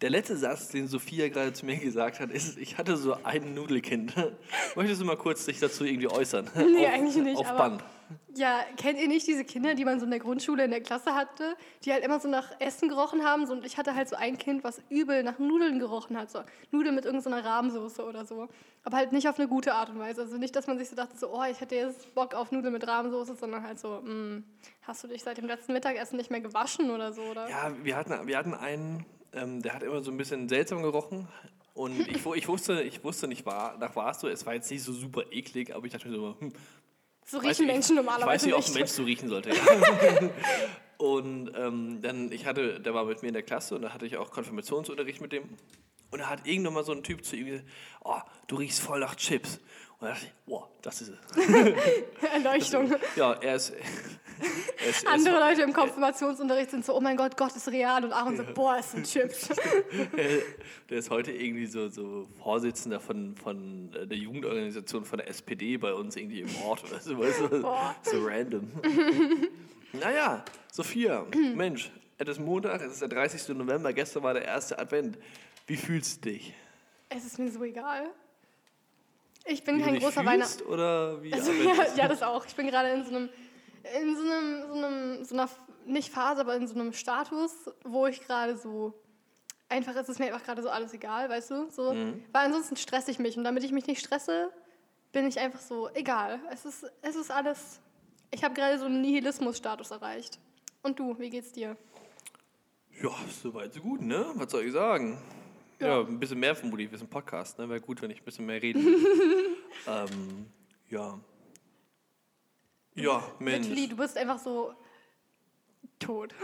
Der letzte Satz, den Sophia gerade zu mir gesagt hat, ist, ich hatte so ein Nudelkind. Möchtest du mal kurz dich dazu irgendwie äußern? Nee, auf, eigentlich nicht, Auf aber- Band. Ja, kennt ihr nicht diese Kinder, die man so in der Grundschule in der Klasse hatte, die halt immer so nach Essen gerochen haben? So, und ich hatte halt so ein Kind, was übel nach Nudeln gerochen hat. So Nudeln mit irgendeiner Rahmsoße oder so. Aber halt nicht auf eine gute Art und Weise. Also nicht, dass man sich so dachte, so, oh, ich hätte jetzt Bock auf Nudeln mit Rahmsoße, sondern halt so, "Mm, hast du dich seit dem letzten Mittagessen nicht mehr gewaschen oder so? Oder? Ja, wir hatten, wir hatten einen, ähm, der hat immer so ein bisschen seltsam gerochen. Und ich, ich, wusste, ich wusste nicht, war, nach war es so, es war jetzt nicht so super eklig, aber ich dachte mir so, hm, So weiß riechen nicht, Menschen Ich weiß normalerweise nicht, ob nicht. ein Mensch so riechen sollte. Ja. und ähm, dann, ich hatte, der war mit mir in der Klasse und da hatte ich auch Konfirmationsunterricht mit dem. Und da hat irgendwann mal so ein Typ zu ihm gesagt, oh, du riechst voll nach Chips. Und da dachte ich, boah, das ist es. Erleuchtung. Ja, er ist... ist, er Andere ist Leute im Konfirmationsunterricht sind so, oh mein Gott, Gott ist real. Und Aaron so, boah, es sind Chips. der ist heute irgendwie so, so Vorsitzender von, von äh, der Jugendorganisation von der SPD bei uns irgendwie im Ort oder so. Boah. So random. naja, Sophia, Mensch, es ist Montag, es ist der 30. November, gestern war der erste Advent. Wie fühlst du dich? Es ist mir so egal. Ich bin Wie kein großer fühlst Weihnachts... oder wie Also, ja, ist? ja, das auch. Ich bin gerade in so einem, in so einem, so einem, so einer, nicht Phase, aber in so einem Status, wo ich gerade so, einfach ist es mir einfach gerade so alles egal, weißt du? So, Mhm. Weil ansonsten stresse ich mich und damit ich mich nicht stresse, bin ich einfach so, egal. Es ist, es ist alles, ich habe gerade so einen Nihilismus-Status erreicht. Und du, wie geht's dir? Ja, soweit so gut, ne? Was soll ich sagen? Ja, Ja. ein bisschen mehr vermutlich, wir sind Podcast, ne? Wäre gut, wenn ich ein bisschen mehr rede. ähm, ja. Ja, Mensch. Literally, du bist einfach so tot.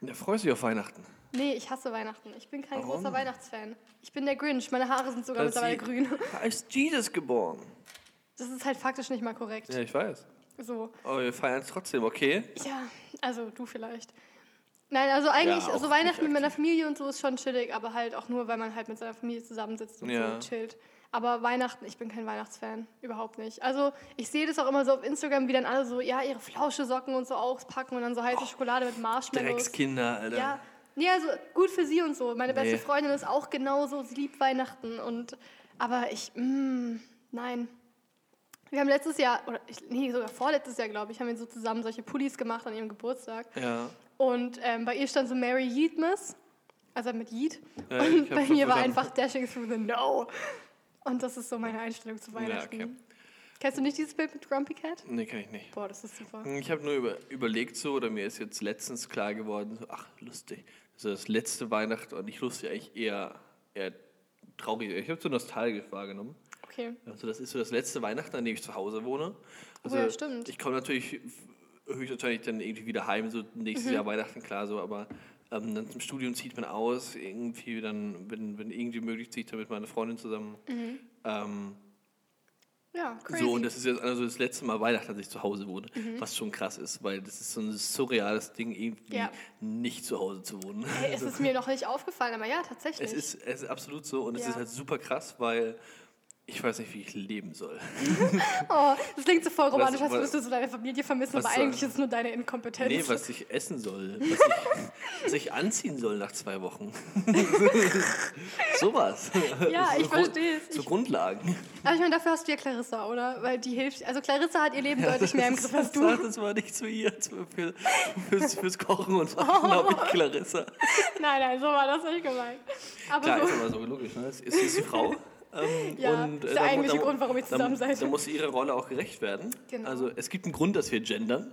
Ja, freust du dich auf Weihnachten? Nee, ich hasse Weihnachten. Ich bin kein Warum? großer Weihnachtsfan. Ich bin der Grinch. Meine Haare sind sogar mittlerweile grün. Da ist Jesus geboren. Das ist halt faktisch nicht mal korrekt. Ja, ich weiß. So. Aber wir feiern es trotzdem, okay? Ja, also du vielleicht. Nein, also eigentlich, Ja, auch so Weihnachten mit meiner Familie und so ist schon chillig, aber halt auch nur, weil man halt mit seiner Familie zusammensitzt und Ja. so chillt. Aber Weihnachten, ich bin kein Weihnachtsfan, überhaupt nicht. Also ich sehe das auch immer so auf Instagram, wie dann alle so, ja, ihre Flauschesocken und so auspacken und dann so heiße Schokolade mit Marshmallows. Dreckskinder, Alter. Ja, nee, also gut für sie und so. Meine beste Nee. Freundin ist auch genauso, sie liebt Weihnachten und aber ich, mm, nein. Wir haben letztes Jahr, oder nee, sogar vorletztes Jahr, glaube ich, haben wir so zusammen solche Pullis gemacht an ihrem Geburtstag. Ja. Und ähm, bei ihr stand so Mary Yeetmas, also mit Yeet. Ja, und bei mir war einfach Dashing Through the No. Und das ist so meine Einstellung zu Weihnachten. okay. Kennst du nicht dieses Bild mit Grumpy Cat? Nee, kann ich nicht. Boah, das ist super. Ich habe nur über, überlegt so, oder mir ist jetzt letztens klar geworden, so, ach, lustig. Das ist das letzte Weihnachten und nicht lustig, eigentlich eher, eher traurig. Ich habe so nostalgisch wahrgenommen. Okay. Also das ist so das letzte Weihnachten, an dem ich zu Hause wohne. Also Oh ja, stimmt. Ich komme natürlich höchstwahrscheinlich dann irgendwie wieder heim, so nächstes Mhm. Jahr Weihnachten, klar so, aber ähm, dann zum Studium zieht man aus, irgendwie dann, wenn, wenn irgendwie möglich, ziehe ich dann mit meiner Freundin zusammen. Mhm. Ähm, Ja, crazy. so, und das ist jetzt also das letzte Mal Weihnachten, dass ich zu Hause wohne, Mhm. was schon krass ist, weil das ist so ein surreales Ding, irgendwie Ja. nicht zu Hause zu wohnen. Hey, es ist mir noch nicht aufgefallen, aber ja, tatsächlich. Es ist, es ist absolut so und es Ja. ist halt super krass, weil ich weiß nicht, wie ich leben soll. oh, das klingt so voll romantisch, als würdest du so deine Familie vermissen, aber soll- eigentlich ist es nur deine Inkompetenz. Nee, was ich essen soll. Was ich, was ich anziehen soll nach zwei Wochen. Sowas. Ja, ich So Grund- verstehe es. So Ich- Grundlagen. aber ich meine, dafür hast du ja Clarissa, oder? Weil die hilft. Also Clarissa hat ihr Leben deutlich mehr im Griff als du. Sag, Das war nicht zu ihr. Für, fürs, fürs Kochen und Waschen habe ich Clarissa. Nein, nein, so war das nicht gemeint. Aber Klar, so. ist aber so logisch. Ne? Ist, ist die Frau. Ähm, Ja, und, ist äh, der da mu- eigentliche da Grund, warum ihr zusammen da, seid. Da muss ihre Rolle auch gerecht werden. Genau. Mhm. Also es gibt einen Grund, dass wir gendern.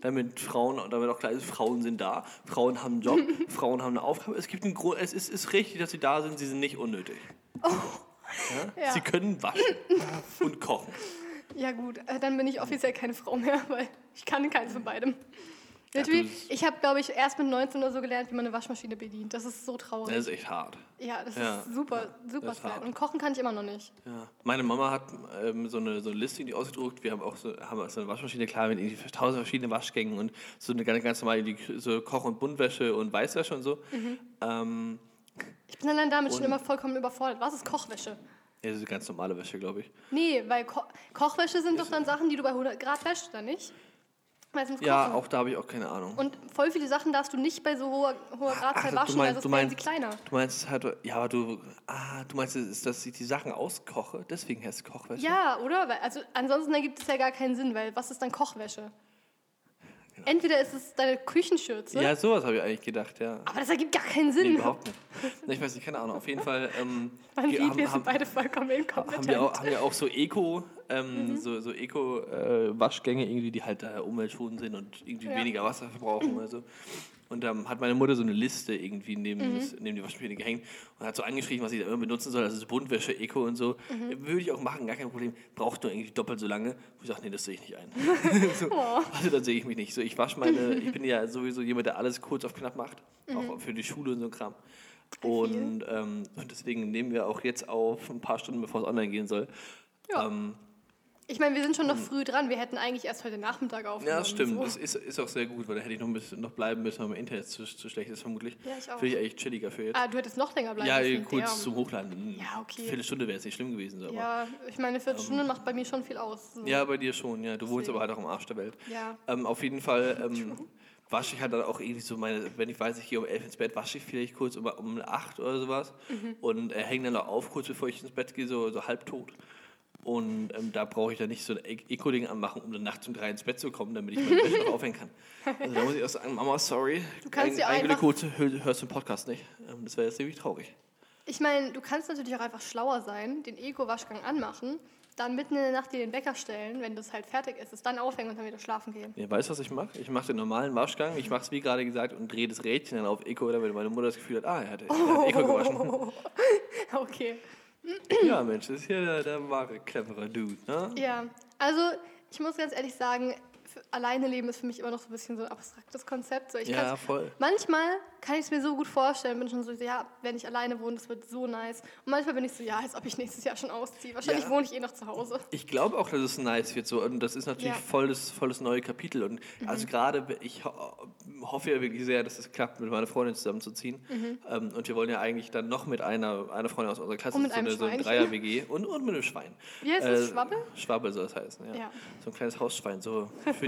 Damit Frauen, damit auch klar ist, Frauen sind da, Frauen haben einen Job, Frauen haben eine Aufgabe. Es gibt einen Grund, es ist, ist richtig, dass sie da sind, sie sind nicht unnötig. Ja? Oh. Ja. Sie können waschen und kochen. Ja gut, äh, dann bin ich offiziell keine Frau mehr, weil ich kann keins von beidem. Du- ich habe, glaube ich, erst mit 19 oder so gelernt, wie man eine Waschmaschine bedient. Das ist so traurig. Das ist echt hart. ja, das ja, ist super, super ist. Und kochen kann ich immer noch nicht. Ja. Meine Mama hat ähm, so, eine, so eine Liste, die ausgedruckt. Wir haben auch so, haben so eine Waschmaschine, klar, mit irgendwie tausend verschiedenen Waschgängen und so eine ganz, ganz normale die, so Koch- und Buntwäsche und Weißwäsche und so. Mhm. Ähm, Ich bin allein damit schon immer vollkommen überfordert. Was ist Kochwäsche? ja, das ist ganz normale Wäsche, glaube ich. Nee, weil Ko Kochwäsche sind doch dann Sachen, die du bei 100 Grad wäschst, oder nicht? Ja, kochen. auch da habe ich auch keine Ahnung. Und voll viele Sachen darfst du nicht bei so hoher, hoher Gradzahl waschen, weil sonst werden sie kleiner. du meinst halt, ja, aber du, ah, du meinst, ist, dass ich die Sachen auskoche, deswegen heißt es Kochwäsche? Ja, oder? Weil, also ansonsten ergibt es ja gar keinen Sinn, weil was ist dann Kochwäsche? Entweder ist es deine Küchenschürze, Ja, sowas habe ich eigentlich gedacht, ja. aber das ergibt gar keinen Nee, Sinn. überhaupt nicht. Nee, ich weiß nicht, keine Ahnung. Auf jeden Fall ähm, Man sieht, haben, wir sind beide vollkommen inkompetent. haben, wir auch, haben wir auch so Eco, ähm, Mhm. so, so Eco-Waschgänge irgendwie, die halt äh, umweltschonend sind und irgendwie Ja. weniger Wasser verbrauchen oder so. Und dann hat meine Mutter so eine Liste irgendwie Mhm. neben, das, neben die Waschmaschine gehängt und hat so angeschrieben, was sie da immer benutzen soll. Also so Buntwäsche, Eco und so. Mhm. Würde ich auch machen, gar kein Problem. Braucht nur irgendwie doppelt so lange. Wo ich sage, nee, das sehe ich nicht ein. so, Oh. Also da sehe ich mich nicht. So, ich wasche meine, ich bin ja sowieso jemand, der alles kurz auf knapp macht. Mhm. Auch für die Schule und so ein Kram. Und, ähm, und deswegen nehmen wir auch jetzt auf ein paar Stunden, bevor es online gehen soll. Ja. Ähm, Ich meine, wir sind schon noch früh dran. Wir hätten eigentlich erst heute Nachmittag aufgenommen. ja, stimmt. So. Das ist, ist auch sehr gut, weil da hätte ich noch ein bisschen noch bleiben müssen, weil mein Internet zu, zu schlecht ist vermutlich. Ja, ich auch. Finde ich eigentlich chilliger für jetzt. Ah, du hättest noch länger bleiben ja, müssen. kurz Damn. zum Hochladen. Ja, okay. Eine Viertelstunde wäre jetzt nicht schlimm gewesen. Aber. Ja, ich meine, eine Viertelstunde macht bei mir schon viel aus. So. Ja, bei dir schon, ja. Du wohnst Deswegen. aber halt auch am Arsch der Welt. Ja. Ähm, auf jeden Fall ähm, wasche ich halt dann auch irgendwie so meine, wenn ich weiß, ich gehe um elf ins Bett, wasche ich vielleicht kurz um, um acht oder sowas Mhm. und äh, hänge dann noch auf, kurz bevor ich ins Bett gehe, so, so halbtot. Und ähm, da brauche ich dann nicht so ein E- Eco-Ding anmachen, um dann nachts um drei ins Bett zu kommen, damit ich meine Wäsche noch aufhängen kann. Also da muss ich auch sagen, Mama, sorry. Du kannst Ein- einfach- kurz, hör- hörst den Podcast nicht. Ähm, das wäre jetzt nämlich traurig. Ich meine, du kannst natürlich auch einfach schlauer sein, den Ego-Waschgang anmachen, dann mitten in der Nacht dir den Wecker stellen, wenn das halt fertig ist, es dann aufhängen und dann wieder schlafen gehen. Ja, weißt du, was ich mache? Ich mache den normalen Waschgang, ich mache es wie gerade gesagt und drehe das Rädchen dann auf Eco, damit meine Mutter das Gefühl hat, ah, er hat, er hat Eco gewaschen. Okay. Ja, Mensch, das ist hier der, der wahre, clevere Dude, ne? Ja, also ich muss ganz ehrlich sagen, alleine leben ist für mich immer noch so ein bisschen so ein abstraktes Konzept. So, ich Ja, voll. Manchmal kann ich es mir so gut vorstellen, bin schon so, ja, wenn ich alleine wohne, das wird so nice. Und manchmal bin ich so, ja, als ob ich nächstes Jahr schon ausziehe. Wahrscheinlich Ja. wohne ich eh noch zu Hause. Ich glaube auch, dass es nice wird so und das ist natürlich Ja. Mhm. voll, das, voll das neue Kapitel und also gerade, ich ho hoffe ja wirklich sehr, dass es klappt, mit meiner Freundin zusammenzuziehen ähm, und wir wollen ja eigentlich dann noch mit einer, einer Freundin aus unserer Klasse, Und mit so einem eine, so ein. Dreier-WG und, und mit einem Schwein. Wie heißt das? Schwabbel? Schwabbel soll das heißen, ja. Ja. So ein kleines Hausschwein, so für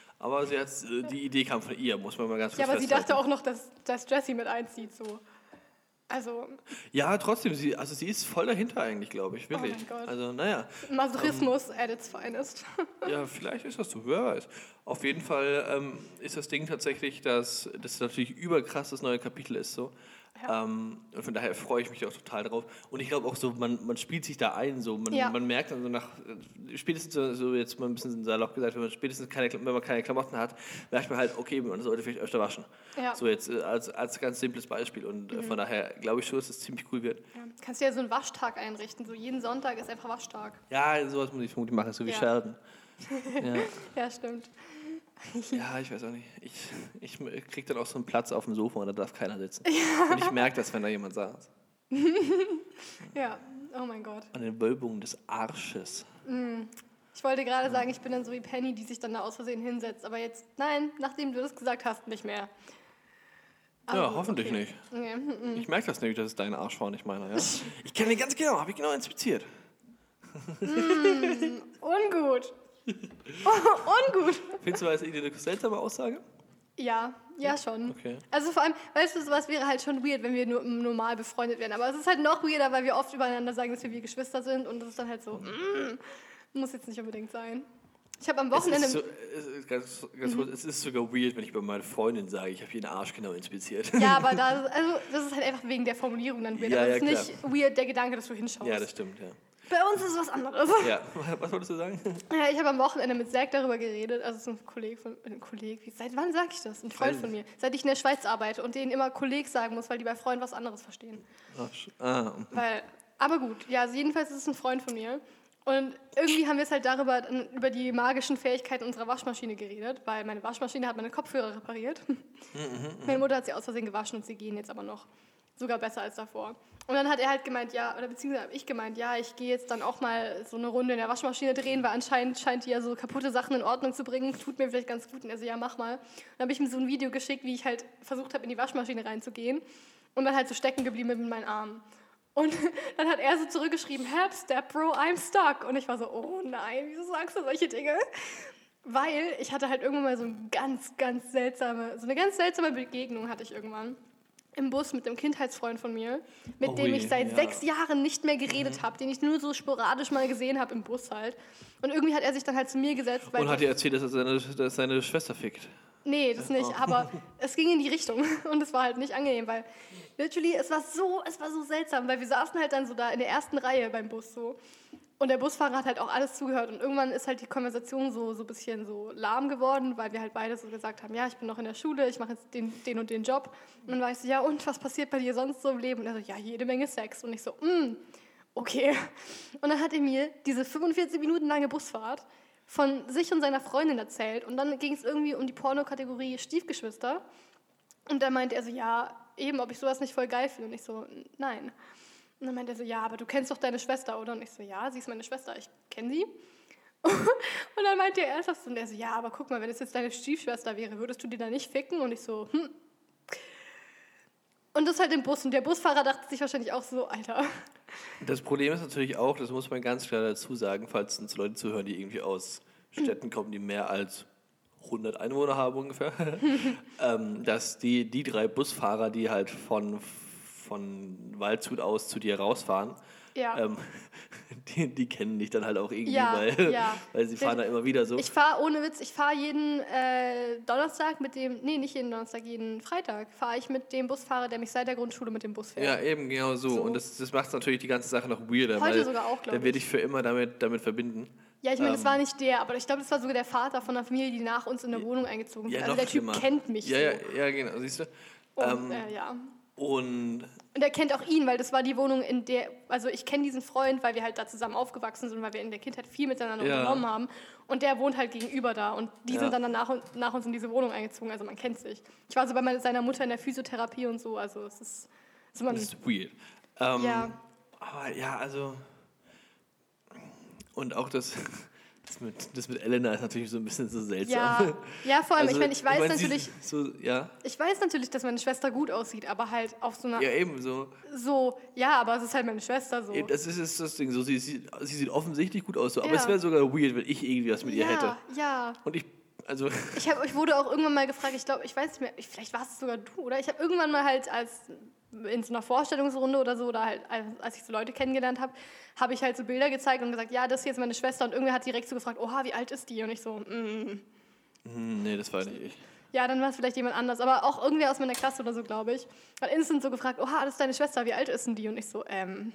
von ihr, muss man mal ganz Ja, kurz aber sie dachte auch noch, dass, dass Jessie mit einzieht. So. Also Ja, trotzdem, sie, also sie ist voll dahinter eigentlich, glaube ich, wirklich. mein Gott. Also, naja, Masochismus at its finest. ja, vielleicht ist das so, wer weiß. Auf jeden Fall ähm, ist das Ding tatsächlich, dass das natürlich überkrass das neue Kapitel ist, so. Ja. Ähm, und von daher freue ich mich auch total drauf. Und ich glaube auch so, man, man spielt sich da ein, so. Man, Ja. man merkt dann so nach, äh, spätestens so, jetzt mal ein bisschen salopp gesagt, wenn man spätestens keine, wenn man keine Klamotten hat, merkt man halt, okay, man sollte vielleicht öfter waschen. Ja. So jetzt äh, als, als ganz simples Beispiel. Und äh, von daher glaube ich schon, dass es ziemlich cool wird. Kannst du ja so einen Waschtag einrichten. So jeden Sonntag ist einfach Waschtag. Ja, sowas muss ich vermutlich machen, so wie. Ja. Ja, stimmt. Ja, ich weiß auch nicht. Ich, ich krieg dann auch so einen Platz auf dem Sofa und da darf keiner sitzen. Und ich merke das, wenn da jemand saß. Ja, oh mein Gott. An den Wölbungen des Arsches. Ich wollte gerade sagen, ich bin dann so wie Penny, die sich dann da aus Versehen hinsetzt. Aber jetzt, nein, nachdem du das gesagt hast, nicht mehr. ja, Also, hoffentlich okay. nicht. Okay. mm, mm. Ich merke das nämlich, dass es dein Arsch war, nicht meiner. Ja? Ich kenne den ganz genau, habe ich genau inspiziert. Ungut. Ungut. Findest du, das eine seltsame Aussage? Ja, ja schon. Okay. Also vor allem, weißt du, sowas wäre halt schon weird, wenn wir nur normal befreundet wären. Aber es ist halt noch weirder, weil wir oft übereinander sagen, dass wir wie Geschwister sind und das ist dann halt so, mm, muss jetzt nicht unbedingt sein. Ich habe am Es Wochenende... ist, so, es, ist ganz, ganz kurz, es ist sogar weird, wenn ich bei meiner Freundin sage, ich habe ihren Arsch genau inspiziert. Ja, aber da, also das ist halt einfach wegen der Formulierung dann weird. Ja, aber ja, es ist nicht weird der Gedanke, dass du hinschaust. Ja, das stimmt, ja. Bei uns ist es was anderes. Ja, was wolltest du sagen? Ja, ich habe am Wochenende mit Zack darüber geredet, also so ein Kollege von, ein Kollege, wie, seit wann sage ich das? Ein Freund von mir. Seit ich in der Schweiz arbeite und denen immer Kolleg sagen muss, weil die bei Freunden was anderes verstehen. Arsch. Ah, Weil, aber gut, ja, also jedenfalls ist es ein Freund von mir. Und irgendwie haben wir es halt darüber, über die magischen Fähigkeiten unserer Waschmaschine geredet, weil meine Waschmaschine hat meine Kopfhörer repariert. meine Mutter hat sie aus Versehen gewaschen und sie gehen jetzt aber noch sogar besser als davor. Und dann hat er halt gemeint, ja, oder beziehungsweise habe ich gemeint, ja, ich gehe jetzt dann auch mal so eine Runde in der Waschmaschine drehen, weil anscheinend scheint die ja so kaputte Sachen in Ordnung zu bringen. Tut mir vielleicht ganz gut. Und er so, ja, mach mal. dann habe ich ihm so ein Video geschickt, wie ich halt versucht habe, in die Waschmaschine reinzugehen und dann halt so stecken geblieben mit meinen Armen. Und dann hat er so zurückgeschrieben, help, step bro, I'm stuck. Und ich war so, oh nein, wieso sagst du solche Dinge? Weil ich hatte halt irgendwann mal so eine ganz, ganz seltsame, so eine ganz seltsame Begegnung hatte ich irgendwann im Bus mit dem Kindheitsfreund von mir, mit oh, dem ich seit ja. sechs Jahren nicht mehr geredet mhm. habe, den ich nur so sporadisch mal gesehen habe im Bus halt. Und irgendwie hat er sich dann halt zu mir gesetzt. Und hat dir erzählt, dass er seine, dass seine Schwester fickt? Nee, das nicht, oh. aber es ging in die Richtung und es war halt nicht angenehm, weil literally, es war so, es war so seltsam, weil wir saßen halt dann so da in der ersten Reihe beim Bus so und der Busfahrer hat halt auch alles zugehört und irgendwann ist halt die Konversation so so ein bisschen so lahm geworden, weil wir halt beide so gesagt haben, ja, ich bin noch in der Schule, ich mache jetzt den, den und den Job und dann war ich so, ja und, was passiert bei dir sonst so im Leben? Und er so, ja, jede Menge Sex und ich so, mm, okay. Und dann hat er mir diese 45 Minuten lange Busfahrt von sich und seiner Freundin erzählt und dann ging es irgendwie um die Pornokategorie Stiefgeschwister und dann meinte er so, ja, eben, ob ich sowas nicht voll geil finde und ich so, nein. Und dann meinte er so, ja, aber du kennst doch deine Schwester, oder? Und ich so, ja, sie ist meine Schwester, ich kenne sie. und dann meinte er ernsthaft und er so, ja, aber guck mal, wenn es jetzt deine Stiefschwester wäre, würdest du die da nicht ficken? Und ich so, hm. Und das halt im Bus. Und der Busfahrer dachte sich wahrscheinlich auch so, Alter. Das Problem ist natürlich auch, das muss man ganz klar dazu sagen, falls uns Leute zuhören, die irgendwie aus Städten kommen, die mehr als 100 Einwohner haben ungefähr, ähm, dass die, die drei Busfahrer, die halt von von Waldshut aus zu dir rausfahren, ja. Ähm, die, die, kennen dich dann halt auch irgendwie, ja, weil, ja. weil sie fahren da immer wieder so. Ich fahre ohne Witz, ich fahre jeden äh, Donnerstag mit dem, nee, nicht jeden Donnerstag, jeden Freitag fahre ich mit dem Busfahrer, der mich seit der Grundschule mit dem Bus fährt. Ja, eben, genau so. so. Und das, das macht natürlich die ganze Sache noch weirder. Heute weil sogar auch, glaube ich. Dann werde ich für immer damit, damit verbinden. Ja, ich meine, ähm, das war nicht der, aber ich glaube, das war sogar der Vater von der Familie, die nach uns in der Wohnung eingezogen sind. also der Typ kennt mich ja, so. Ja, ja, genau, siehst du. Und, ähm, äh, ja. Und und er kennt auch ihn, weil das war die Wohnung, in der, also ich kenne diesen Freund, weil wir halt da zusammen aufgewachsen sind, weil wir in der Kindheit viel miteinander ja. unternommen haben. Und der wohnt halt gegenüber da und die ja. sind dann nach, nach uns in diese Wohnung eingezogen, also man kennt sich. Ich war so bei meiner, seiner Mutter in der Physiotherapie und so, also es ist... Also man, das ist weird. Ähm, ja. Aber ja, also... Und auch das... Das mit, das mit Elena ist natürlich so ein bisschen so seltsam. Ja, ja vor allem, also, ich meine, ich weiß ich mein, natürlich, so, ja. ich weiß natürlich, dass meine Schwester gut aussieht, aber halt auf so einer... Ja, eben so. So, ja, aber es ist halt meine Schwester so. Das ist, ist das Ding, so, sie, sie, sie sieht offensichtlich gut aus, so, aber ja. es wäre sogar weird, wenn ich irgendwie was mit ja, ihr hätte. Ja, Und ich, also... Ich, hab, ich wurde auch irgendwann mal gefragt, ich glaube, ich weiß nicht mehr, vielleicht warst es sogar du, oder? Ich habe irgendwann mal halt als in so einer Vorstellungsrunde oder so, oder halt, als ich so Leute kennengelernt habe, habe ich halt so Bilder gezeigt und gesagt, ja, das ist jetzt meine Schwester. Und irgendwer hat direkt so gefragt, oha, wie alt ist die? Und ich so, mm. Hm, nee, das war nicht ich. Ja, dann war es vielleicht jemand anders, aber auch irgendwer aus meiner Klasse oder so, glaube ich. Hat instant so gefragt, oha, das ist deine Schwester, wie alt ist denn die? Und ich so, ähm,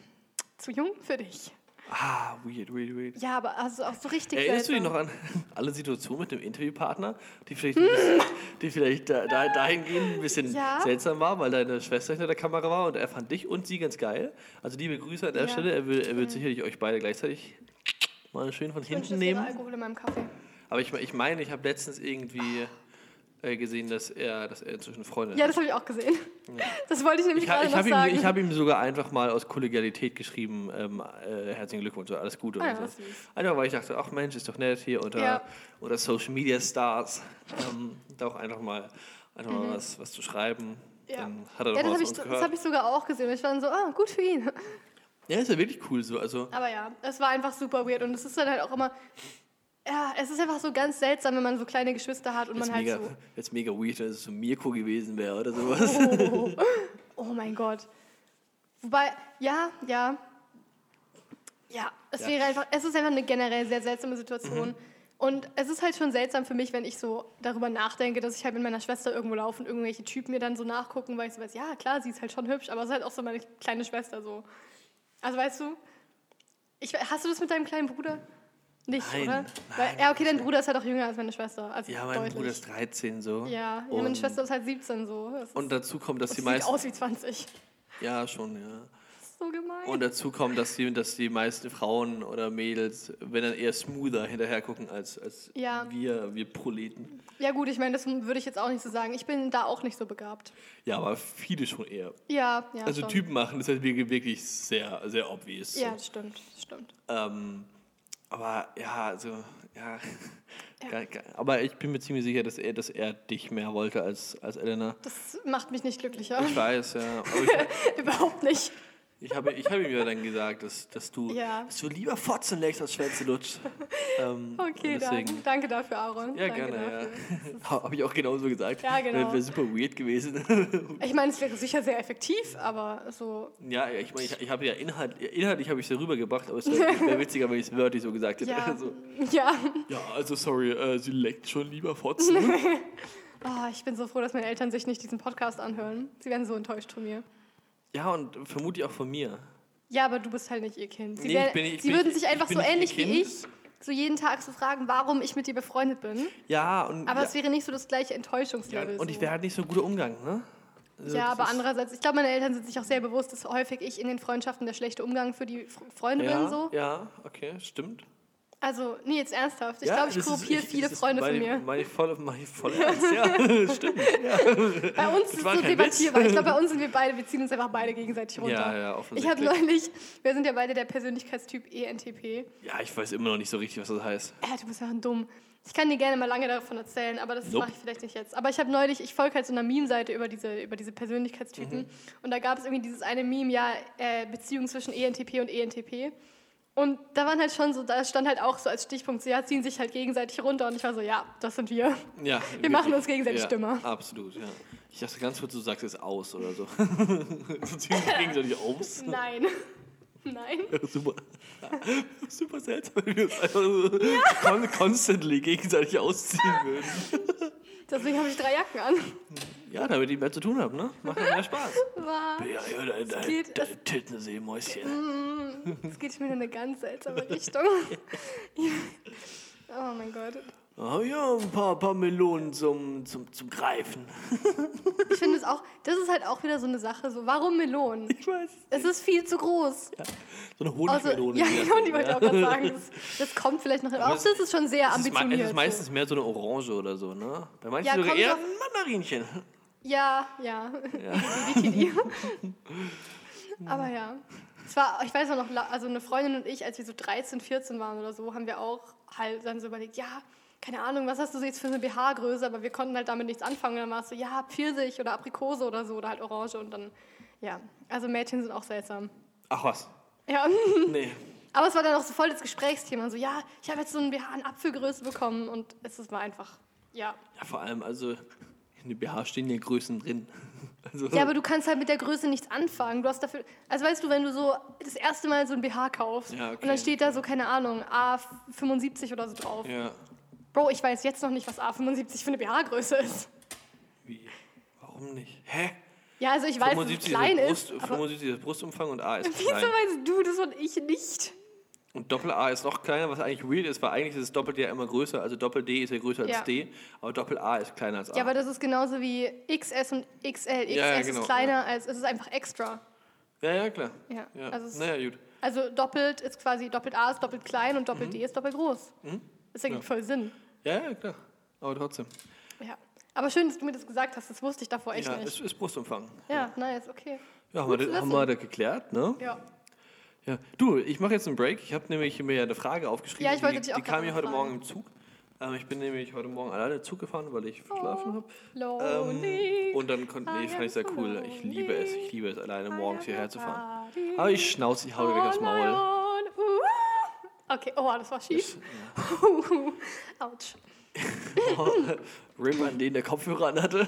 zu jung für dich. Ah, weird, weird, weird. Ja, aber also auch so richtig Erinnerst seltsam. du dich noch an alle Situationen mit dem Interviewpartner, die vielleicht, bisschen, die vielleicht da, da, dahingehend ein bisschen ja. seltsam war, weil deine Schwester hinter der Kamera war und er fand dich und sie ganz geil. Also liebe Grüße an der ja. Stelle. Er will, er mhm. sicherlich euch beide gleichzeitig mal schön von ich hinten wünsche, nehmen. Alkohol in meinem Kaffee. Aber ich, ich meine, ich habe letztens irgendwie gesehen, dass er, dass er inzwischen Freunde Ja, das habe ich auch gesehen. Ja. Das wollte ich nämlich ich, gerade ich noch ihm, sagen. Ich habe ihm sogar einfach mal aus Kollegialität geschrieben, ähm, äh, herzlichen Glückwunsch, alles Gute. Ah, ja, so. Einfach weil ich dachte, ach Mensch, ist doch nett hier unter, ja. unter Social Media Stars, ähm, da auch einfach mal, einfach mhm. mal was, was zu schreiben. Ja, Dann hat er ja das habe ich, hab ich sogar auch gesehen. Ich war so, ah, gut für ihn. Ja, ist ja wirklich cool so. Also. Aber ja, es war einfach super weird und es ist dann halt auch immer, ja, es ist einfach so ganz seltsam, wenn man so kleine Geschwister hat und jetzt man halt mega, so. Jetzt mega weird, wenn es so Mirko gewesen wäre oder sowas. Oh, oh mein Gott. Wobei, ja, ja. Ja, es ja. wäre einfach, es ist einfach eine generell sehr seltsame Situation. Mhm. Und es ist halt schon seltsam für mich, wenn ich so darüber nachdenke, dass ich halt mit meiner Schwester irgendwo laufe und irgendwelche Typen mir dann so nachgucken, weil ich so weiß, ja, klar, sie ist halt schon hübsch, aber es ist halt auch so meine kleine Schwester so. Also weißt du, ich, hast du das mit deinem kleinen Bruder? Nicht, nein, oder? Nein. Weil, ja, okay, dein Bruder ist halt auch jünger als meine Schwester. Also ja, mein deutlich. Bruder ist 13 so. Ja, ja meine Schwester ist halt 17 so. und dazu kommt, dass die meisten... sieht aus wie 20. Ja, schon, ja. so gemein. Und dazu kommt, dass die, dass die meisten Frauen oder Mädels, wenn dann eher smoother hinterher gucken als, als Ja. wir, wir Proleten. ja gut, ich meine, das würde ich jetzt auch nicht so sagen. Ich bin da auch nicht so begabt. Ja, aber viele schon eher. Ja, ja. Also schon. Typen machen das halt wirklich, sehr, sehr obvious. Ja, das stimmt, das stimmt. Ähm, aber ja, also, ja. Ge- Aber ich bin mir ziemlich sicher, dass er, dass er dich mehr wollte als, als Elena. Das macht mich nicht glücklicher. Ich weiß, ja. Ich, Überhaupt nicht. Ich habe ich habe ihm ja dann gesagt, dass, dass, du, Ja. dass du lieber Fotzen legst als Schwänze lutscht. Ähm, Okay, deswegen, Danke dafür, Aaron. Ja, Danke gerne, ja. Habe ich auch genauso gesagt. Ja, genau. Wäre super weird gewesen. Ich meine, es wäre sicher sehr effektiv, aber so. ja, ja, ich meine, ich, ich habe ja Inhalt, inhaltlich habe ich es rübergebracht, aber es wäre wär witziger, wenn ich es wörtlich so gesagt hätte. Ja, Also, ja. ja, also sorry, äh, sie leckt schon lieber Fotzen. Oh, ich bin so froh, dass meine Eltern sich nicht diesen Podcast anhören. Sie werden so enttäuscht von mir. Ja, und vermutlich auch von mir. Ja, aber du bist halt nicht ihr Kind. Sie, Nee, wär- ich bin ich sie bin würden sich ich einfach so ähnlich wie ich so jeden Tag so fragen, warum ich mit dir befreundet bin. Ja, und, Aber ja, es wäre nicht so das gleiche ja, Enttäuschungslevel. und ich wäre halt nicht so ein guter Umgang, ne? Also Ja, aber andererseits, ich glaube, meine Eltern sind sich auch sehr bewusst, dass häufig ich in den Freundschaften der schlechte Umgang für die Freunde ja, bin. So. Ja, okay, stimmt. Also, nee, jetzt ernsthaft. Ich ja, glaube, ich das ich- viele das Freunde meine, von mir. Meine volle, meine volle Ernst, ja, stimmt. Bei uns ist es so kein Witz. debattierbar. Ich glaube, bei uns sind wir beide, wir ziehen uns einfach beide gegenseitig runter. Ja, ja, ich offensichtlich. habe neulich, wir sind ja beide der Persönlichkeitstyp ENTP. Ja, ich weiß immer noch nicht so richtig, was das heißt. Ja, du bist ja dumm. Ich kann dir gerne mal lange davon erzählen, aber das Nope. mache ich vielleicht nicht jetzt. Aber ich habe neulich, ich folge halt so einer Meme-Seite über diese, über diese Persönlichkeitstypen. Mhm. Und da gab es irgendwie dieses eine Meme, ja, äh, Beziehung zwischen ENTP und ENTP. Und da waren halt schon so, da stand halt auch so als Stichpunkt, so, ja, ziehen sich halt gegenseitig runter. Und ich war so, ja, das sind wir. Ja, Wir machen uns gegenseitig ja, dümmer. Absolut, ja. Ich dachte ganz kurz, du sagst es aus oder so. so ziehen sich gegenseitig aus. Nein. Nein. Super. Super seltsam, wenn wir uns einfach so con constantly gegenseitig ausziehen würden. Deswegen habe ich drei Jacken an. Ja, damit ich mehr zu tun habe, ne? Macht ja mehr Spaß. Wow. Ja, ja, deine, deine, geht- deine Tittenseemäuschen. Das geht schon in eine ganz seltsame Richtung. oh mein Gott. Oh ja, ein paar, paar Melonen zum, zum, zum Greifen. Ich finde es auch, das ist halt auch wieder so eine Sache, so, warum Melonen? Ich weiß. Es ist viel zu groß. So eine Also, Honigmelone. ja, die wollte ich auch gerade ja. sagen. Das, das kommt vielleicht noch hin. Auch es- das ist schon sehr ambitioniert. es ist meistens mehr so eine Orange oder so, ne? Bei manchen Ja, sogar eher ein Mandarinchen. Ja, ja. Baby-Kiddy. Aber ja. Es war, ich weiß noch, also eine Freundin und ich, als wir so 13, 14 waren oder so, haben wir auch halt dann so überlegt, ja, keine Ahnung, was hast du jetzt für eine BH-Größe, aber wir konnten halt damit nichts anfangen. Und dann war es so, ja, Pfirsich oder Aprikose oder so oder halt Orange und dann, ja. Also Mädchen sind auch seltsam. Ach was. Ja. Nee. Aber es war dann auch so voll das Gesprächsthema. So, ja, ich habe jetzt so ein BH in Apfelgröße bekommen und es ist- war einfach, ja. Ja, vor allem, also in den BH stehen ja Größen drin. Also, Ja, aber du kannst halt mit der Größe nichts anfangen. Du hast dafür, also weißt du, wenn du so das erste Mal so ein BH kaufst Ja, okay. und dann steht da so, keine Ahnung, A75 oder so drauf. ja. Bro, ich weiß jetzt noch nicht, was A75 für eine BH-Größe ist. Wie? Warum nicht? Hä? Ja, also ich weiß, dass es klein ist Brust, aber 75 ist Brustumfang und A ist wieso klein. weißt du das und ich nicht? Und Doppel-A ist noch kleiner, was eigentlich weird ist, weil eigentlich ist das Doppel-D ja immer größer. Also Doppel-D ist ja größer als Ja. D, aber Doppel-A ist kleiner als A. Ja, aber das ist genauso wie XS und XL. XS Ja, ja, genau, ist kleiner als, es ist einfach extra. ja, ja, klar. Ja, Ja. also es- naja, gut. Also doppelt ist quasi, doppelt A ist doppelt klein und doppelt Mhm. D ist doppelt groß. Das ergibt voll Sinn. Ja, ja, klar. Aber trotzdem. Ja. Aber schön, dass du mir das gesagt hast, das wusste ich davor echt Ja, nicht. es ist Brustumfang. Ja, nice, okay. Ja, haben wir, Gut das, haben wir das geklärt, ne? Ja. Ja. Du, ich mache jetzt einen Break. Ich habe nämlich mir eine Frage aufgeschrieben. Ja, ich wollte die, dich auch Die kam mir heute. Morgen im Zug. Ähm, ich bin nämlich heute Morgen alleine Zug gefahren, weil ich verschlafen habe. Lonely. Ähm, und dann konnte, nee, I fand ich sehr cool. Ich liebe es, ich liebe es, alleine morgens I hierher zu fahren. Aber ich schnauze, ich hau dir gleich aufs my Maul. Okay, oh, das war schief. Autsch. Rip an den der Kopfhörer anhatte.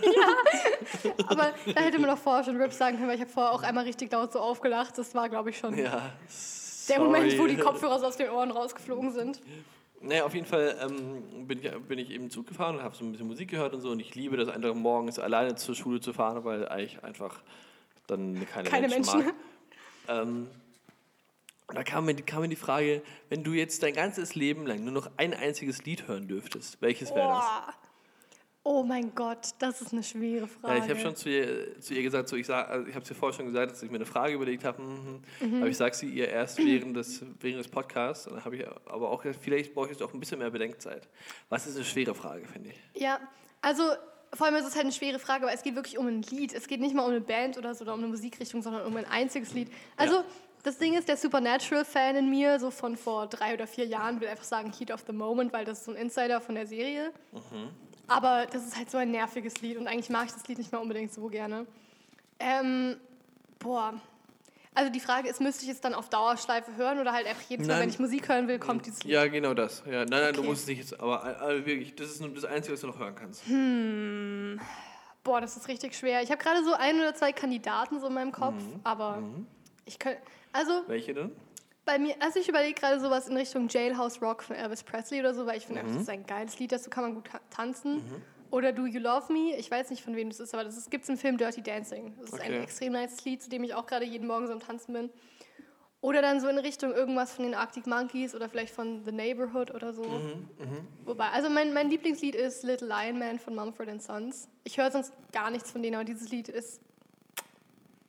Aber da hätte man doch vorher schon Rip sagen können, weil ich habe vorher auch einmal richtig laut so aufgelacht. Das war, glaube ich, schon Ja. der Moment, wo die Kopfhörer so aus den Ohren rausgeflogen sind. Naja, auf jeden Fall ähm, bin, ich, bin ich eben Zug gefahren und habe so ein bisschen Musik gehört und so. Und ich liebe das einfach morgens alleine zur Schule zu fahren, weil ich einfach dann keine, Keine Menschen, Menschen. mag. Ähm, und da kam mir, die- kam mir die Frage, wenn du jetzt dein ganzes Leben lang nur noch ein einziges Lied hören dürftest, welches wäre das? Oh mein Gott, das ist eine schwere Frage. Ja, ich habe schon zu ihr, zu ihr gesagt, so ich, sag, also ich habe es ihr vorher schon gesagt, dass ich mir eine Frage überlegt habe, mhm. mhm. aber ich sage sie ihr erst während des, während des Podcasts. Und dann habe ich aber auch, vielleicht brauche ich jetzt auch ein bisschen mehr Bedenkzeit. Was ist eine schwere Frage, finde ich. Ja, also vor allem ist es halt eine schwere Frage, aber es geht wirklich um ein Lied. Es geht nicht mal um eine Band oder so oder um eine Musikrichtung, sondern um ein einziges Lied. Also ja. Das Ding ist, der Supernatural-Fan in mir, so von vor drei oder vier Jahren, will einfach sagen Heat of the Moment, weil das ist so ein Insider von der Serie. Mhm. Aber das ist halt so ein nerviges Lied und eigentlich mag ich das Lied nicht mehr unbedingt so gerne. Ähm, boah. Also die Frage ist, müsste ich es dann auf Dauerschleife hören oder halt einfach jedes Mal, wenn ich Musik hören will, kommt dieses Lied? Ja, genau das. Ja, nein, nein, okay. du musst es nicht jetzt, aber also wirklich, das ist nur das Einzige, was du noch hören kannst. Hm. Boah, das ist richtig schwer. Ich habe gerade so ein oder zwei Kandidaten so in meinem Kopf, mhm. aber mhm. ich könnte, also... Welche denn? bei mir, also ich überlege gerade sowas in Richtung Jailhouse Rock von Elvis Presley oder so, weil ich finde, mhm. das ist ein geiles Lied, dazu kann man gut tanzen. Mhm. Oder Do You Love Me, ich weiß nicht von wem das ist, aber das gibt es im Film Dirty Dancing. Das ist okay. ein extrem nice Lied, zu dem ich auch gerade jeden Morgen so am Tanzen bin. Oder dann so in Richtung irgendwas von den Arctic Monkeys oder vielleicht von The Neighborhood oder so. Mhm, mh. Wobei, also mein, mein Lieblingslied ist Little Lion Man von Mumford Sons. Ich höre sonst gar nichts von denen, aber dieses Lied ist.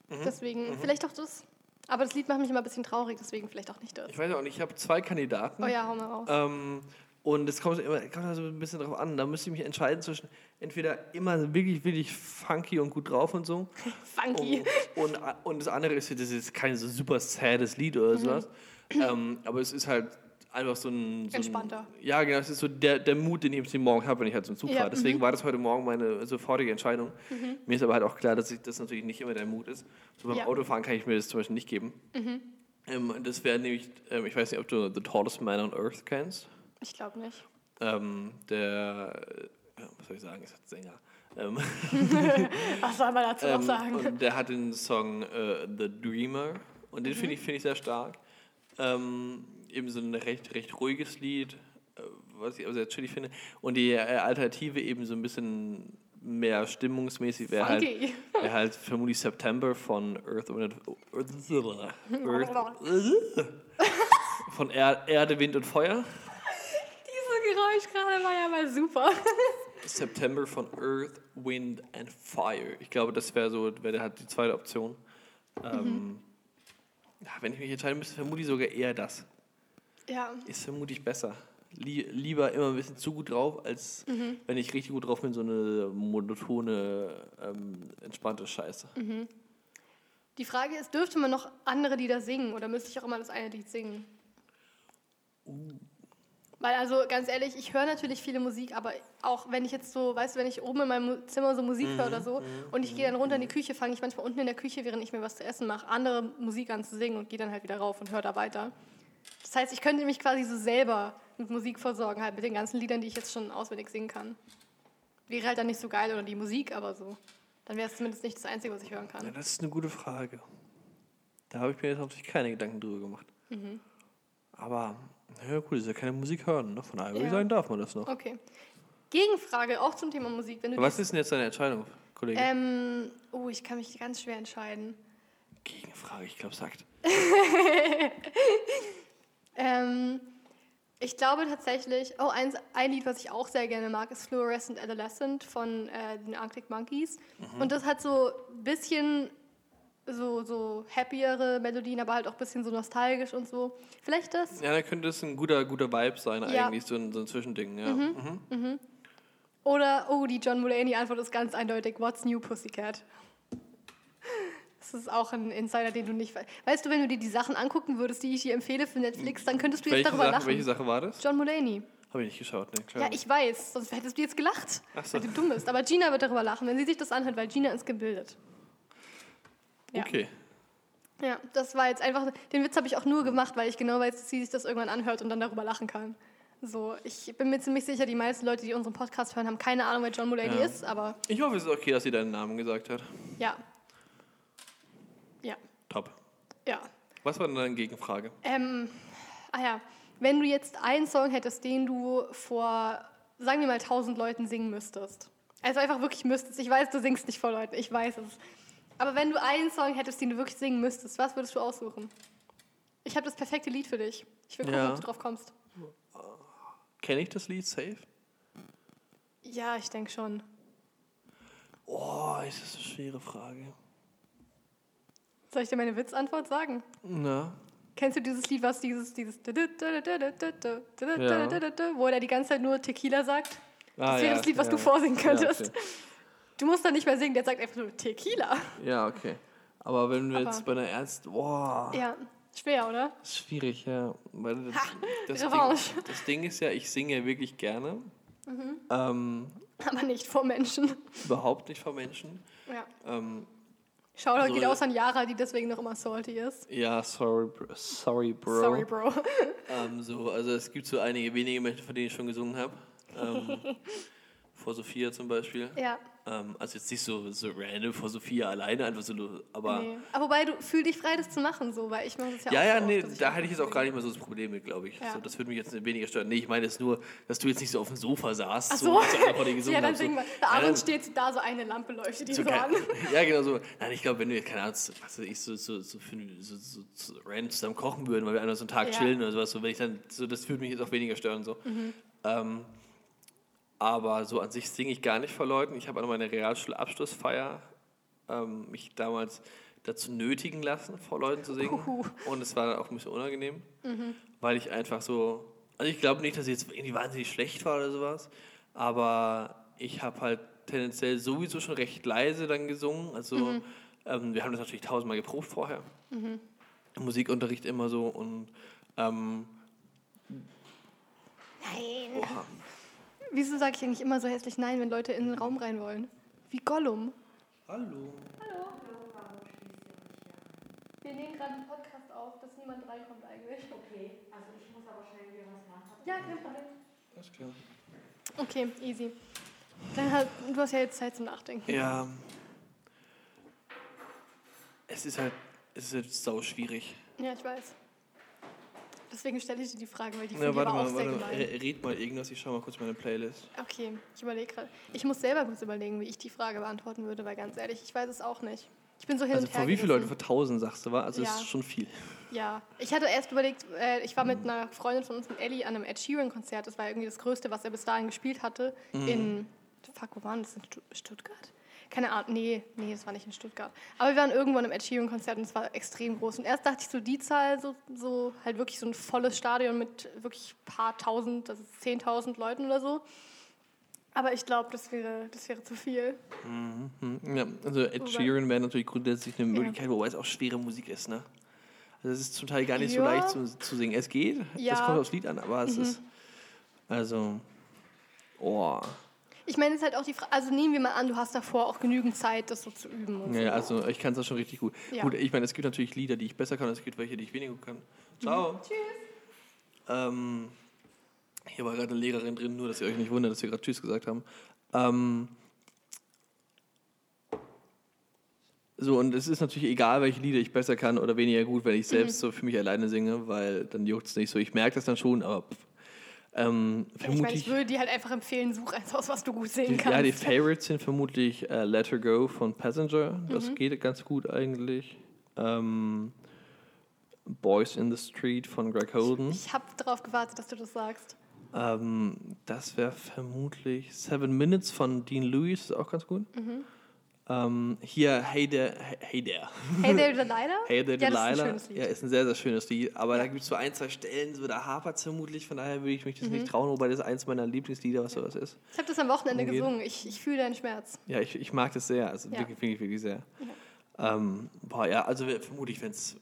Mhm, deswegen, mhm. vielleicht auch das. Aber das Lied macht mich immer ein bisschen traurig, deswegen vielleicht auch nicht das. Ich weiß auch nicht, ich habe zwei Kandidaten. Oh ja, hau mal raus. Ähm, und es kommt immer kommt also ein bisschen drauf an. Da müsste ich mich entscheiden zwischen entweder immer wirklich, wirklich funky und gut drauf und so. funky. Und, und, und, das andere ist, das ist kein so super sades Lied oder mhm. sowas. Ähm, aber es ist halt einfach so ein. So Entspannter. Ein, ja, genau, das ist so der, der Mut, den ich morgen habe, wenn ich halt zum Zug ja, fahre. Deswegen mhm. war das heute Morgen meine sofortige Entscheidung. Mhm. Mir ist aber halt auch klar, dass ich, das natürlich nicht immer der Mut ist. So beim ja. Autofahren kann ich mir das zum Beispiel nicht geben. Mhm. Ähm, das wäre nämlich, ähm, ich weiß nicht, ob du The Tallest Man on Earth kennst. Ich glaube nicht. Ähm, der, was soll ich sagen, ist jetzt Sänger. Ähm, was soll man dazu noch ähm, sagen? Und der hat den Song äh, The Dreamer und den mhm. finde ich, find ich sehr stark. Ähm, eben so ein recht, recht ruhiges Lied, äh, was ich aber sehr chillig finde. Und die äh, Alternative eben so ein bisschen mehr stimmungsmäßig wäre halt, wär halt vermutlich September von Earth, Wind, Earth, Earth von er Erde, Wind und Feuer. Dieses Geräusch gerade war ja mal super. September von Earth, Wind and Fire. Ich glaube, das wäre so, wäre halt die zweite Option. Ähm, mhm. ja, wenn ich mich entscheiden müsste, vermute ich sogar eher das. Ja. Ist vermutlich besser. lieber immer ein bisschen zu gut drauf, als mhm. wenn ich richtig gut drauf bin, so eine monotone, ähm, entspannte Scheiße. Mhm. Die Frage ist, dürfte man noch andere Lieder singen oder müsste ich auch immer das eine Lied singen? Uh. Weil also ganz ehrlich, ich höre natürlich viele Musik, aber auch wenn ich jetzt so, weißt du, wenn ich oben in meinem Zimmer so Musik höre oder so mhm. und ich gehe dann runter in die Küche, fange ich manchmal unten in der Küche, während ich mir was zu essen mache, andere Musik an zu singen und gehe dann halt wieder rauf und höre da weiter. Das heißt, ich könnte mich quasi so selber mit Musik versorgen, halt mit den ganzen Liedern, die ich jetzt schon auswendig singen kann. Wäre halt dann nicht so geil oder die Musik, aber so. Dann wäre es zumindest nicht das Einzige, was ich hören kann. Ja, das ist eine gute Frage. Da habe ich mir jetzt natürlich keine Gedanken drüber gemacht. Mhm. Aber, ja gut, ist ja keine Musik hören. Ne? Von daher würde ich sagen, darf man das noch. Okay. Gegenfrage, auch zum Thema Musik. Wenn du Was ist denn jetzt deine Entscheidung, Kollege? Ähm, oh, ich kann mich ganz schwer entscheiden. Gegenfrage, ich glaube, sagt. Ähm, ich glaube tatsächlich, oh, ein, ein Lied, was ich auch sehr gerne mag, ist Fluorescent Adolescent von äh, den Arctic Monkeys. Mhm. Und das hat so ein bisschen so, so happiere Melodien, aber halt auch ein bisschen so nostalgisch und so. Vielleicht das? Ja, da könnte es ein guter, guter Vibe sein, ja. eigentlich, so ein, so ein Zwischending. Ja. Mhm. Mhm. mhm. Oder, oh, die John Mulaney-Antwort ist ganz eindeutig: What's New Pussycat? Das ist auch ein Insider, den du nicht weißt. Weißt du, wenn du dir die Sachen angucken würdest, die ich dir empfehle für Netflix, dann könntest du welche jetzt darüber Sache, lachen. Welche Sache war das? John Mulaney. Habe ich nicht geschaut, ne? Klar. Ja, ich weiß, sonst hättest du jetzt gelacht, Ach so. weil du dumm bist. Aber Gina wird darüber lachen, wenn sie sich das anhört, weil Gina ist gebildet. Ja. Okay. Ja, das war jetzt einfach, den Witz habe ich auch nur gemacht, weil ich genau weiß, dass sie sich das irgendwann anhört und dann darüber lachen kann. So, ich bin mir ziemlich sicher, die meisten Leute, die unseren Podcast hören, haben keine Ahnung, wer John Mulaney ja. ist, aber... Ich hoffe, es ist okay, dass sie deinen Namen gesagt hat. Ja, ja. Ja. Was war denn deine Gegenfrage? Ähm, ah ja, wenn du jetzt einen Song hättest, den du vor, sagen wir mal, tausend Leuten singen müsstest. Also einfach wirklich müsstest. Ich weiß, du singst nicht vor Leuten, ich weiß es. Aber wenn du einen Song hättest, den du wirklich singen müsstest, was würdest du aussuchen? Ich habe das perfekte Lied für dich. Ich will gucken, ja. ob du drauf kommst. Kenne ich das Lied safe? Ja, ich denke schon. Oh, ist das eine schwere Frage. Soll ich dir meine Witzantwort sagen? Na? Kennst du dieses Lied, was dieses, dieses wo er die ganze Zeit nur Tequila sagt? Ah, Das wäre ja, das Lied, was ja. du vorsingen Ja, könntest. okay. Du musst da nicht mehr singen, der sagt einfach nur Tequila. Ja, okay. Aber wenn wir Aber- jetzt bei einer Ernst... Boah, Ja, schwer, oder? schwierig, ja. Weil das, Ha, das. Ding, das Ding ist ja, ich singe ja wirklich gerne. Mhm. Ähm, Aber nicht vor Menschen. überhaupt nicht vor Menschen. Ja. Ähm, Shoutout So, geht aus an Yara, die deswegen noch immer salty ist. ja, sorry, bro. Sorry, Bro. Sorry, Bro. Ähm, so, also es gibt so einige wenige Menschen, von denen ich schon gesungen habe. Ähm, vor Sophia zum Beispiel. Ja. Ähm, also jetzt nicht so, so random vor Sophia alleine, einfach so, aber... Nee. Aber wobei, du fühl dich frei, das zu machen, so, weil ich mache das ja, Ja, auch ja, so oft, nee, da hätte ich jetzt auch gar nicht mehr so das Problem mit, glaube ich. Ja. So, das würde mich jetzt weniger stören. Nee, ich meine es nur, dass du jetzt nicht so auf dem Sofa saßt, Ach so, so. ja, dann so. singen wir. Der Aaron steht da, so eine Lampe leuchtet ihn so so an. Ja, genau so. Nein, ich glaube, wenn wir jetzt, keine Ahnung, so- was weiß ich, so, so, so, für, so, so, so random zusammen kochen würden, weil wir einfach so einen Tag Ja. chillen oder sowas, so, wenn ich dann, so, das würde mich jetzt auch weniger stören, so. Mhm. Ähm, aber so an sich singe ich gar nicht vor Leuten. Ich habe an meiner Realschulabschlussfeier ähm, mich damals dazu nötigen lassen, vor Leuten zu singen. Uhu. Und es war auch ein bisschen unangenehm, Mhm. weil ich einfach so, also ich glaube nicht, dass ich jetzt irgendwie wahnsinnig schlecht war oder sowas, aber ich habe halt tendenziell sowieso schon recht leise dann gesungen. Also Mhm. ähm, wir haben das natürlich tausendmal geprobt vorher. Im Musikunterricht immer so und ähm, Nein. oha. Wieso sage ich eigentlich immer so hässlich Nein, wenn Leute in den Raum rein wollen? Wie Gollum. Hallo. Wir nehmen gerade einen Podcast auf, dass niemand reinkommt eigentlich. Okay, also ich muss aber schnell wieder was machen. Ja, kein Problem. Alles klar. Okay, easy. Dann hat, du hast ja jetzt Zeit zum Nachdenken. Ja. Es ist halt, es ist halt sau schwierig. Ja, ich weiß. Deswegen stelle ich dir die Frage, weil die Ja, finde ich warte auch mal, sehr warte mal. Red mal irgendwas, ich schau mal kurz meine Playlist. Okay, ich überlege gerade. Ich muss selber kurz überlegen, wie ich die Frage beantworten würde, weil ganz ehrlich, ich weiß es auch nicht. Ich bin so hin Also und her vor wie viele Leute? Vor tausend sagst du, war? Also Ja. ist schon viel. Ja, ich hatte erst überlegt, äh, ich war mit einer Freundin von uns, mit Ellie, an einem Ed Sheeran-Konzert. Das war irgendwie das Größte, was er bis dahin gespielt hatte. Mhm. In, fuck, wo waren das? In Stu- Stuttgart? Keine Ahnung, nee, nee, das war nicht in Stuttgart. Aber wir waren irgendwo an einem Ed Sheeran-Konzert und es war extrem groß. Und erst dachte ich so, die Zahl, so, so halt wirklich so ein volles Stadion mit wirklich ein paar tausend, also 10.000 Leuten oder so. Aber ich glaube, das wäre, das wäre zu viel. Hm, Ja, also Ed Sheeran wäre natürlich grundsätzlich eine Ja. Möglichkeit, wobei es auch schwere Musik ist, ne? Also es ist zum Teil gar nicht so Ja. leicht zu, zu singen. Es geht, Ja. es kommt aufs Lied an, aber es Mhm. ist, also, oh. Ich meine, es ist halt auch die Frage, also nehmen wir mal an, du hast davor auch genügend Zeit, das so zu üben. Ja, so. also ich kann es auch schon richtig gut. Ja. Gut, ich meine, es gibt natürlich Lieder, die ich besser kann, es gibt welche, die ich weniger gut kann. Ciao. Tschüss. Ähm, hier war gerade eine Lehrerin drin, nur dass ihr euch nicht wundert, dass wir gerade Tschüss gesagt haben. Ähm, so, und es ist natürlich egal, welche Lieder ich besser kann oder weniger gut, wenn ich Mhm. selbst so für mich alleine singe, weil dann juckt es nicht so. Ich merke das dann schon, aber pff, ähm, Ich meine, ich würde dir halt einfach empfehlen, such eins aus, was du gut singen Die, kannst. ja, die Favorites sind vermutlich äh, Let Her Go von Passenger. Das Mhm. geht ganz gut eigentlich. Ähm, Boys in the Street von Greg Holden. ich habe darauf gewartet, dass du das sagst. Ähm, das wäre vermutlich Seven Minutes von Dean Lewis, ist auch ganz gut. Mhm. Ähm, hier Hey There, Hey- There. Hey there, Delilah? Hey There Ja, das ist ein Delilah. Ja, ist ein sehr, sehr schönes Lied. Aber da gibt es so ein, zwei Stellen, so da hapert es vermutlich, von daher würde ich mich das Mhm. nicht trauen, wobei das eins meiner Lieblingslieder, was sowas ist. Ich habe das am Wochenende Umgeht. gesungen. Ich, ich fühle deinen Schmerz. Ja, ich, ich mag das sehr, also Ja. wirklich, wirklich, wirklich sehr. Ähm, boah, ja, also vermutlich, wenn es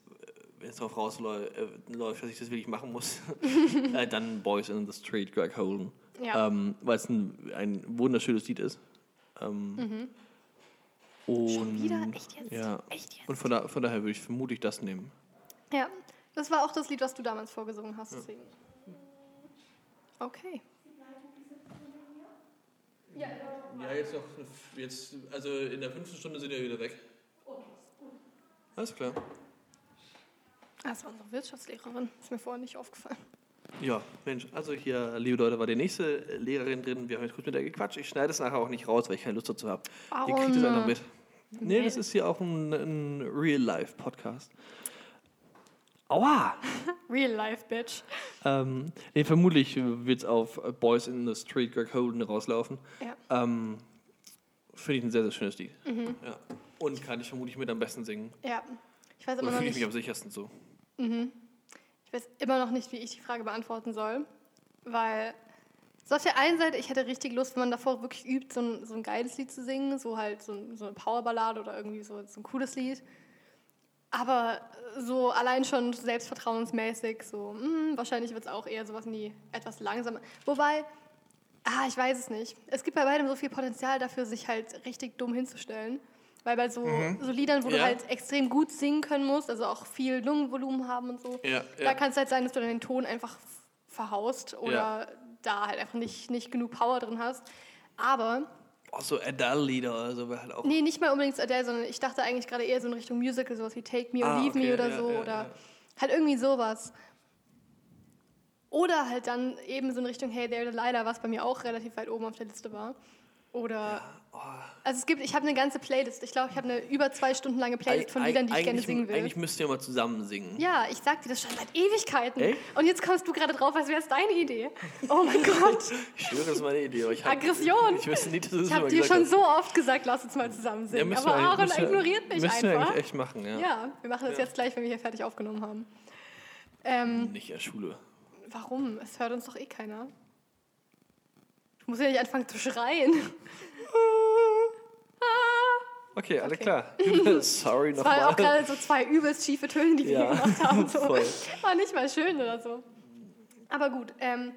wenn es darauf rausläuft, äh, dass ich das wirklich machen muss, äh, dann Boys in the Street, Greg Holden. Ja. Ähm, Weil es ein, ein wunderschönes Lied ist. Ähm, Und. Schon wieder? Echt jetzt? Ja. Echt jetzt? Und von, da, von daher würde ich vermutlich das nehmen. Ja, das war auch das Lied, was du damals vorgesungen hast. Deswegen. Okay. Ja, Ja, jetzt noch, jetzt, also in der fünften Stunde sind wir wieder weg. Alles klar. das war unsere Wirtschaftslehrerin. Ist mir vorher nicht aufgefallen. Ja, Mensch, also hier, liebe Leute, war die nächste Lehrerin drin. Wir haben jetzt kurz mit der gequatscht. Ich schneide es nachher auch nicht raus, weil ich keine Lust dazu habe. Ihr kriegt es einfach mit. Nee, das ist hier auch ein, ein Real-Life-Podcast. Aua! Real life, bitch. Ähm, nee, vermutlich wird es auf Boys in the Street Greg Holden rauslaufen. Ja. Ähm, Finde ich ein sehr, sehr schönes Lied. Ja. Und kann ich vermutlich mit am besten singen. Ja. Ich weiß immer Oder noch fühle ich nicht. mich am sichersten so. Ich weiß immer noch nicht, wie ich die Frage beantworten soll, weil so auf der einen Seite, ich hätte richtig Lust, wenn man davor wirklich übt, so ein, so ein geiles Lied zu singen, so halt so, ein, so eine Powerballade oder irgendwie so, so ein cooles Lied. Aber so allein schon selbstvertrauensmäßig, so hm, wahrscheinlich wird es auch eher sowas in die etwas langsamer. Wobei, ah, ich weiß es nicht. Es gibt bei beidem so viel Potenzial dafür, sich halt richtig dumm hinzustellen. Weil bei so, so Liedern, wo du Ja. halt extrem gut singen können musst, also auch viel Lungenvolumen haben und so, Ja, da ja. kann es halt sein, dass du dann den Ton einfach verhaust oder. Da halt einfach nicht, nicht genug Power drin hast. Aber, Auch so Adele-Lieder oder so wäre halt auch. nee, nicht mal unbedingt Adele, sondern ich dachte eigentlich gerade eher so in Richtung Musical, sowas wie Take Me or Ah, Leave Me okay, oder ja, so. ja, oder ja. halt irgendwie sowas. Oder halt dann eben so in Richtung Hey There Delilah, was bei mir auch relativ weit oben auf der Liste war. Oder. oh. Also es gibt, ich habe eine ganze Playlist. Ich glaube, ich habe eine über zwei Stunden lange Playlist von Liedern, die ich gerne singen will. Eigentlich müsst ihr mal zusammen singen. Ja, ich sag dir das schon seit Ewigkeiten. Echt? Und jetzt kommst du gerade drauf, als wäre es deine Idee. Oh mein Gott. Ich schwöre, das ist meine Idee. Ich hab, Aggression. Ich wüsste nicht, dass das Ich habe dir schon hast. so oft gesagt, lass uns mal zusammen Ja, singen. müssen Aber wir Aaron müssen wir- ignoriert mich Müssen wir einfach. eigentlich echt machen, ja. Ja, wir machen das Ja. jetzt gleich, wenn wir hier fertig aufgenommen haben. Ähm, Nicht in der Schule. warum? Es hört uns doch eh keiner. Ich muss ja nicht anfangen zu schreien. Okay, alle Okay. klar. Sorry Es waren auch nochmal. gerade so zwei übelst schiefe Töne, die wir Ja, gemacht haben. So. War nicht mal schön oder so. Aber gut. Ähm,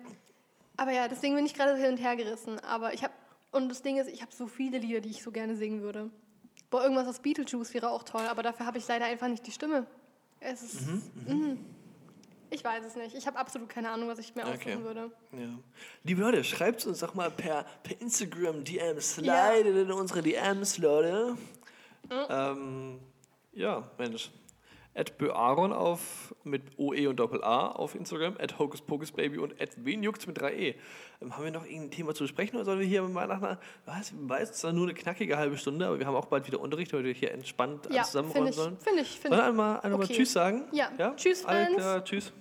aber ja, deswegen bin ich gerade hin und her gerissen. Aber ich habe und das Ding ist, ich habe so viele Lieder, die ich so gerne singen würde. Boah, irgendwas aus Beetlejuice wäre auch toll, aber dafür habe ich leider einfach nicht die Stimme. Es ist. Mhm. Ich weiß es nicht. Ich habe absolut keine Ahnung, was ich mir aussuchen Okay. würde. Ja. Liebe Leute, schreibt uns doch mal per, per Instagram DMs. Slidet in unsere DMs, Leute. Ähm, ja, Mensch. At Böaron auf mit OE und Doppel A auf Instagram, at Hocus Pocus Baby und at juckt's mit 3E. Ähm, haben wir noch irgendein Thema zu besprechen oder sollen wir hier mal nach einer, was, weiß, zwar nur eine knackige halbe Stunde, aber wir haben auch bald wieder Unterricht, weil wir hier entspannt Ja, zusammenräumen finde ich. sollen. Finde ich. Sollen Finde wir ich. einmal, einmal Okay. Tschüss sagen? Ja. Tschüss, Alles Fans. klar, tschüss.